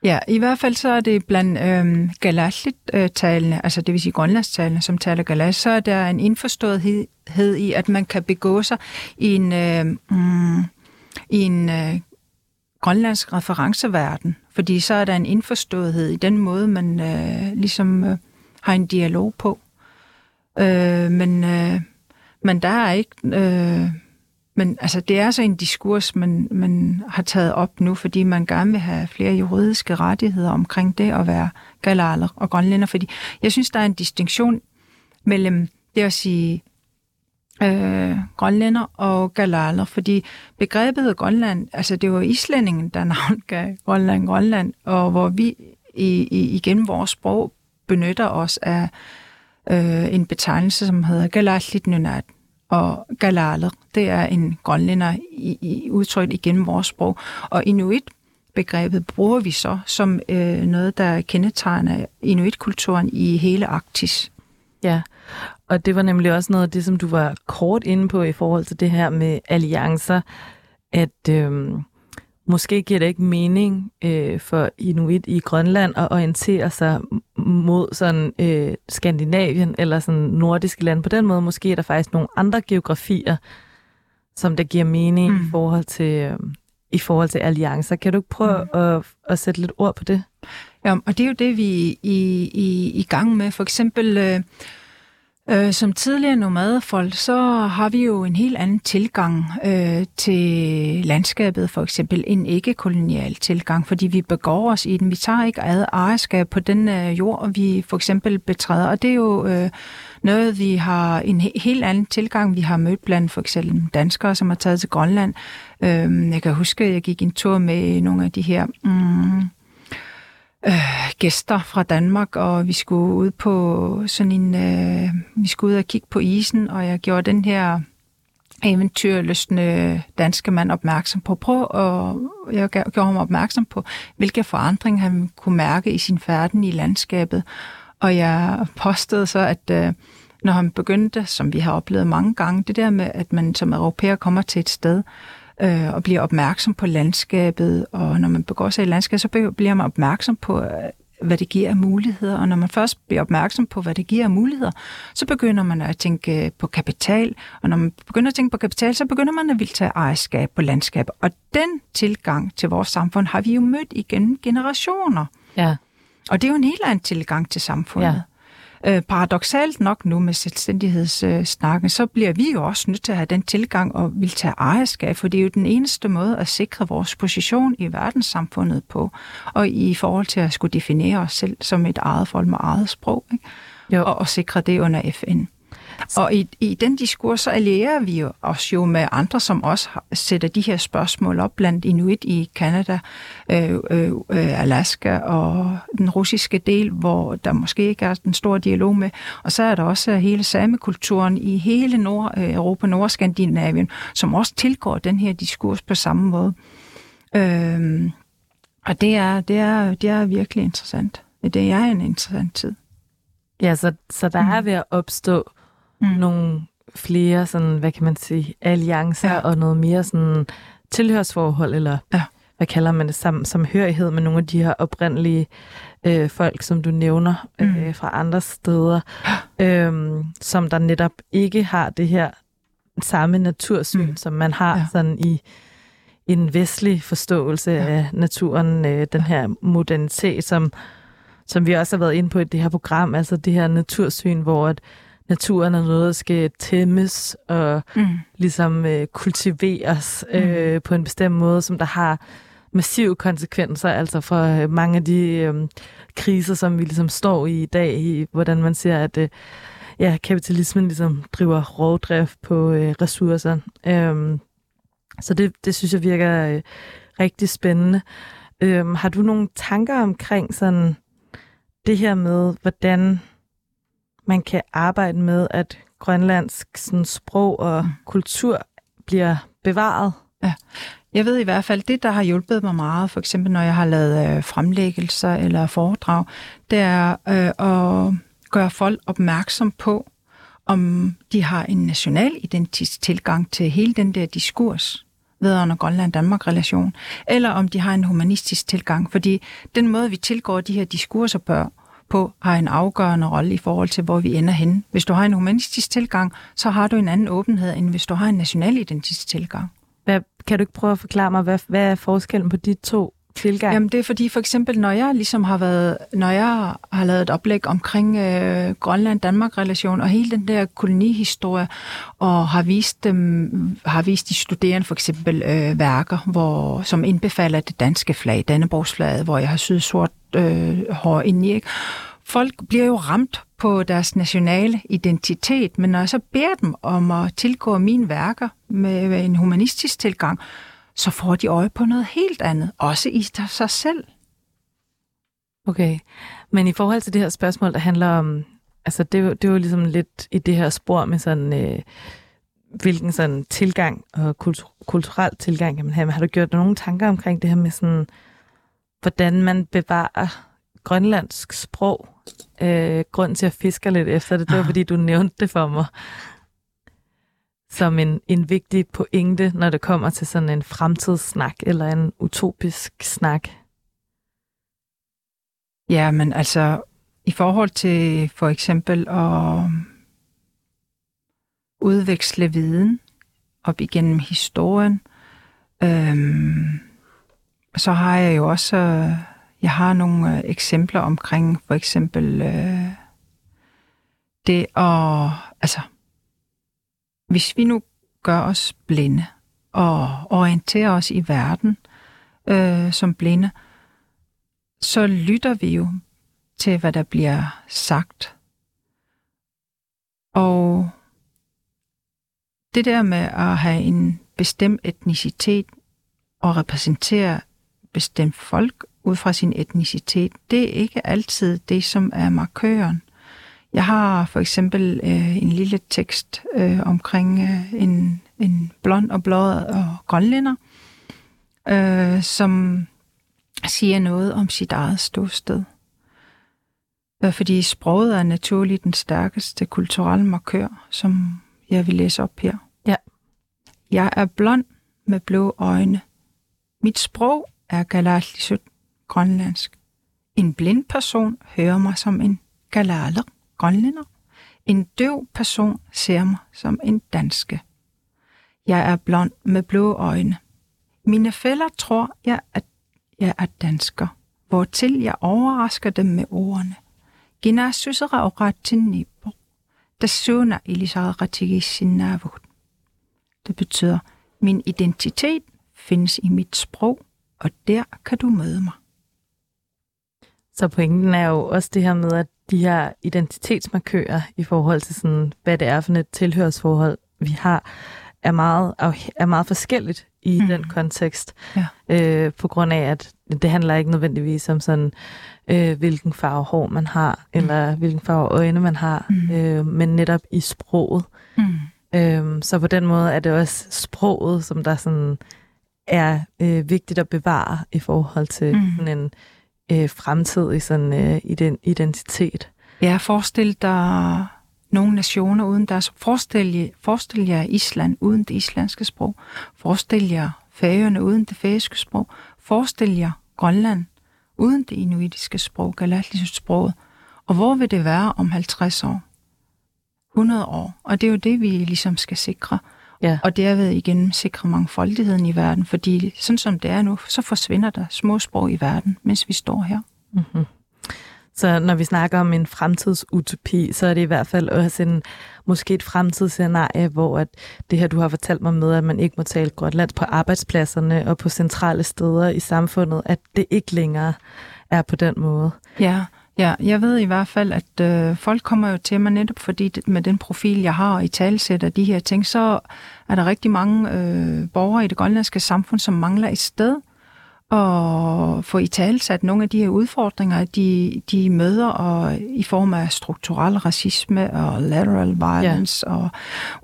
Ja, i hvert fald så er det blandt øhm, galaslit-talende, altså det vil sige grønlandstalene, som taler galas, så er der en indforståethed i, at man kan begå sig i en, øh, mm, i en øh, grønlandsk referenceverden, fordi så er der en indforståethed i den måde, man øh, ligesom øh, har en dialog på. Øh, men, øh, men der er ikke... Øh, men altså, det er så en diskurs, man, man har taget op nu, fordi man gerne vil have flere juridiske rettigheder omkring det at være galaler og grønlænder. Fordi jeg synes, der er en distinktion mellem det at sige øh, grønlænder og galaler, fordi begrebet Grønland, altså det var islændingen, der navngav Grønland Grønland, og hvor vi i, i, igennem vores sprog benytter os af øh, en betegnelse, som hedder galatlit Nynat, og galaler, det er en grønlænder i, i udtrykt igennem vores sprog. Og inuit begrebet bruger vi så som øh, noget, der kendetegner inuitkulturen i hele Arktis. Ja, og det var nemlig også noget af det, som du var kort inde på i forhold til det her med alliancer, at øhm, måske giver det ikke mening øh, for Inuit i Grønland at orientere sig mod sådan øh, Skandinavien eller sådan nordiske lande. På den måde måske er der faktisk nogle andre geografier, som der giver mening mm. i forhold til øh, i forhold til alliancer. Kan du ikke prøve mm. at, at sætte lidt ord på det? Ja, og det er jo det, vi er i, i, i gang med. For eksempel øh, øh, som tidligere nomadefolk, så har vi jo en helt anden tilgang øh, til landskabet, for eksempel en ikke-kolonial tilgang, fordi vi begår os i den. Vi tager ikke ejerskab på den øh, jord, vi for eksempel betræder, og det er jo øh, noget, vi har en he- helt anden tilgang. Vi har mødt blandt for eksempel danskere, som har taget til Grønland. Øh, jeg kan huske, at jeg gik en tur med nogle af de her... Mm, øh, gæster fra Danmark, og vi skulle ud på sådan en, øh, vi skulle ud og kigge på isen, og jeg gjorde den her eventyrløsende danske mand opmærksom på. Prøv og jeg gjorde ham opmærksom på, hvilke forandringer han kunne mærke i sin færden i landskabet. Og jeg påstod så, at øh, når han begyndte, som vi har oplevet mange gange, det der med, at man som europæer kommer til et sted, øh, og bliver opmærksom på landskabet, og når man begår sig i landskabet, så bliver man opmærksom på, øh, hvad det giver af muligheder, og når man først bliver opmærksom på, hvad det giver af muligheder, så begynder man at tænke på kapital, og når man begynder at tænke på kapital, så begynder man at ville tage ejerskab på landskabet. Og den tilgang til vores samfund har vi jo mødt igennem generationer. Ja. Og det er jo en helt anden tilgang til samfundet. Øh, paradoxalt nok nu med selvstændighedssnakken, så bliver vi jo også nødt til at have den tilgang og vil tage ejerskab, for det er jo den eneste måde at sikre vores position i verdenssamfundet på, og i forhold til at skulle definere os selv som et eget folk med eget sprog, ikke? Jo. Og, og sikre det under FN. Og i, i den diskurs, så allierer vi os jo med andre, som også sætter de her spørgsmål op, blandt Inuit i Kanada, øh, øh, Alaska og den russiske del, hvor der måske ikke er den store dialog med. Og så er der også hele samekulturen i hele Nord-Europa, Nordskandinavien, som også tilgår den her diskurs på samme måde. Øh, og det er, det, er, det er virkelig interessant. Det er en interessant tid. Ja, så, så der mm. er ved at opstå mm. nogle flere, sådan, hvad kan man sige, alliancer ja. og noget mere sådan tilhørsforhold, eller ja. hvad kalder man det, sam, samhørighed med nogle af de her oprindelige øh, folk, som du nævner mm. øh, fra andre steder, øh, som der netop ikke har det her samme natursyn, mm. som man har ja. sådan i en vestlig forståelse ja. af naturen, øh, den her modernitet, som, som vi også har været inde på i det her program, altså det her natursyn, hvor at naturen er noget, der skal tæmmes og mm. ligesom øh, kultiveres mm. øh, på en bestemt måde, som der har massive konsekvenser, altså for øh, mange af de øh, kriser, som vi ligesom står i i dag, i hvordan man ser, at øh, ja, kapitalismen ligesom driver rovdrift på øh, ressourcer. Øh, så det, det synes jeg virker øh, rigtig spændende. Øh, har du nogle tanker omkring sådan det her med, hvordan man kan arbejde med, at grønlandsk sådan, sprog og mm. kultur bliver bevaret? Ja. Jeg ved i hvert fald, det der har hjulpet mig meget, for eksempel når jeg har lavet øh, fremlæggelser eller foredrag, det er øh, at gøre folk opmærksom på, om de har en national identisk tilgang til hele den der diskurs vedrørende Grønland-Danmark-relation, eller om de har en humanistisk tilgang. Fordi den måde, vi tilgår de her diskurser bør, på har en afgørende rolle i forhold til, hvor vi ender hen. Hvis du har en humanistisk tilgang, så har du en anden åbenhed, end hvis du har en national identisk tilgang. Hvad, kan du ikke prøve at forklare mig, hvad, hvad er forskellen på de to tilgang? Jamen det er fordi for eksempel, når jeg ligesom har været, når jeg har lavet et oplæg omkring øh, Grønland-Danmark-relation og hele den der kolonihistorie, og har vist dem, har vist de studerende for eksempel øh, værker, hvor, som indbefaler det danske flag, Dannebrogsflaget, hvor jeg har syet sort øh, hår ind i, ikke? Folk bliver jo ramt på deres nationale identitet, men når jeg så beder dem om at tilgå mine værker med en humanistisk tilgang, så får de øje på noget helt andet, også i sig selv. Okay, men i forhold til det her spørgsmål, der handler om, altså det, det er jo ligesom lidt i det her spor med sådan, øh, hvilken sådan tilgang og kultur, kulturel tilgang kan man have. Men har du gjort nogle tanker omkring det her med sådan, hvordan man bevarer grønlandsk sprog? Øh, grund til at fiske lidt efter det, det var fordi, du nævnte det for mig som en, en vigtig pointe, når det kommer til sådan en fremtidssnak eller en utopisk snak? Ja, men altså i forhold til for eksempel at udveksle viden op igennem historien, øhm, så har jeg jo også jeg har nogle øh, eksempler omkring for eksempel øh, det at altså hvis vi nu gør os blinde og orienterer os i verden øh, som blinde, så lytter vi jo til, hvad der bliver sagt. Og det der med at have en bestemt etnicitet og repræsentere bestemt folk ud fra sin etnicitet, det er ikke altid det, som er markøren. Jeg har for eksempel øh, en lille tekst øh, omkring øh, en, en blond og blå og grønlænder, øh, som siger noget om sit eget ståsted. Øh, fordi sproget er naturligt den stærkeste kulturelle markør, som jeg vil læse op her. Ja. Jeg er blond med blå øjne. Mit sprog er galatlisut, grønlandsk. En blind person hører mig som en galaler grønlænder. En døv person ser mig som en danske. Jeg er blond med blå øjne. Mine fælder tror jeg, at jeg er dansker, hvortil jeg overrasker dem med ordene. Gina susera oratinnipo. Tasuna ilisaratigisinnavut. Det betyder, min identitet findes i mit sprog, og der kan du møde mig. Så pointen er jo også det her med, at de her identitetsmarkører i forhold til sådan, hvad det er for et tilhørsforhold, vi har, er meget, er meget forskelligt i mm. den kontekst. Ja. Øh, på grund af, at det handler ikke nødvendigvis om sådan, øh, hvilken farve hår man har, mm. eller hvilken farve øjne man har, mm. øh, men netop i sproget. Mm. Øh, så på den måde er det også sproget, som der sådan er øh, vigtigt at bevare i forhold til mm. sådan en øh, fremtidig sådan, øh, identitet. Ja, forestil dig nogle nationer uden deres... Forestil jer, forestil jer Island uden det islandske sprog. Forestil jer Færøerne uden det færøske sprog. Forestil jer Grønland uden det inuitiske sprog, galatiske sprog. Og hvor vil det være om 50 år? 100 år? Og det er jo det, vi ligesom skal sikre. Ja. Og derved igen sikre mangfoldigheden i verden, fordi sådan som det er nu, så forsvinder der små sprog i verden, mens vi står her. Mm-hmm. Så når vi snakker om en fremtidsutopi, så er det i hvert fald også en, måske et fremtidsscenarie, hvor at det her, du har fortalt mig med, at man ikke må tale grønlandsk på arbejdspladserne og på centrale steder i samfundet, at det ikke længere er på den måde. Ja, ja jeg ved i hvert fald, at øh, folk kommer jo til mig netop, fordi med den profil, jeg har i talsæt af de her ting, så er der rigtig mange øh, borgere i det grønlandske samfund, som mangler et sted, og få i talsat nogle af de her udfordringer, de, de møder og i form af strukturel racisme og lateral violence ja. og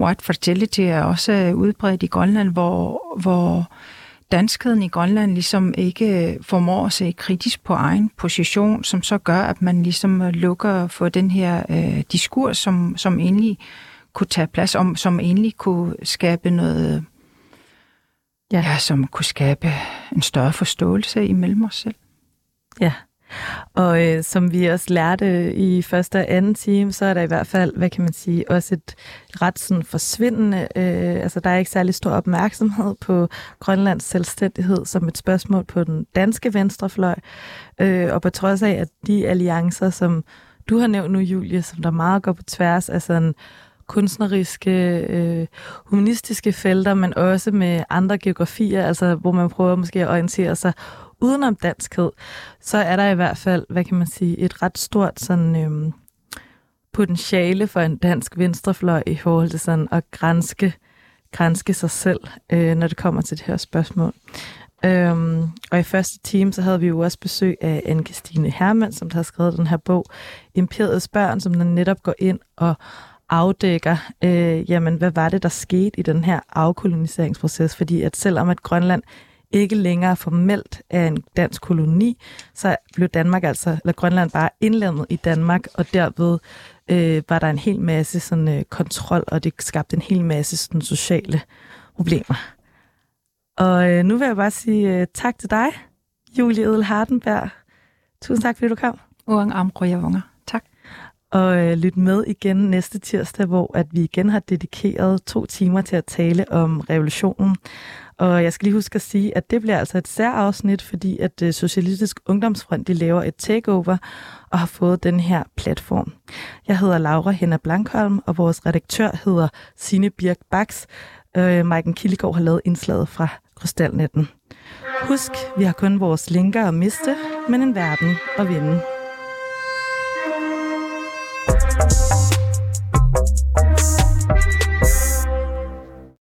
white fragility er også udbredt i Grønland, hvor, hvor danskheden i Grønland ligesom ikke formår at se kritisk på egen position, som så gør, at man ligesom lukker for den her øh, diskurs, som, som egentlig kunne tage plads, om, som egentlig kunne skabe noget Ja. ja, som kunne skabe en større forståelse imellem os selv. Ja, og øh, som vi også lærte i første og anden time, så er der i hvert fald, hvad kan man sige, også et ret sådan forsvindende, øh, altså der er ikke særlig stor opmærksomhed på Grønlands selvstændighed som et spørgsmål på den danske venstrefløj, øh, og på trods af, at de alliancer, som du har nævnt nu, Julie, som der meget går på tværs af sådan kunstneriske, øh, humanistiske felter, men også med andre geografier, altså hvor man prøver måske at orientere sig udenom danskhed, så er der i hvert fald, hvad kan man sige, et ret stort sådan, øhm, potentiale for en dansk venstrefløj i forhold til sådan at grænske, grænske sig selv, øh, når det kommer til det her spørgsmål. Øhm, og i første time, så havde vi jo også besøg af Anne-Christine Hermann, som der har skrevet den her bog, Imperiets børn, som den netop går ind og afdækker, øh, jamen, hvad var det, der skete i den her afkoloniseringsproces? Fordi at selvom at Grønland ikke længere formelt er en dansk koloni, så blev Danmark altså, eller Grønland bare indlemmet i Danmark, og derved øh, var der en hel masse sådan, øh, kontrol, og det skabte en hel masse sådan, sociale problemer. Og øh, nu vil jeg bare sige øh, tak til dig, Julie Edel Hardenberg. Tusind tak, fordi du kom. Uang Amro Tak og øh, lyt med igen næste tirsdag, hvor at vi igen har dedikeret to timer til at tale om revolutionen. Og jeg skal lige huske at sige, at det bliver altså et særafsnit, fordi at øh, Socialistisk Ungdomsfront de laver et takeover og har fået den her platform. Jeg hedder Laura Henna Blankholm, og vores redaktør hedder Sine Birk Baks. Øh, Maiken Kildegård har lavet indslaget fra Krystalnetten. Husk, vi har kun vores linker at miste, men en verden at vinde. Thank you.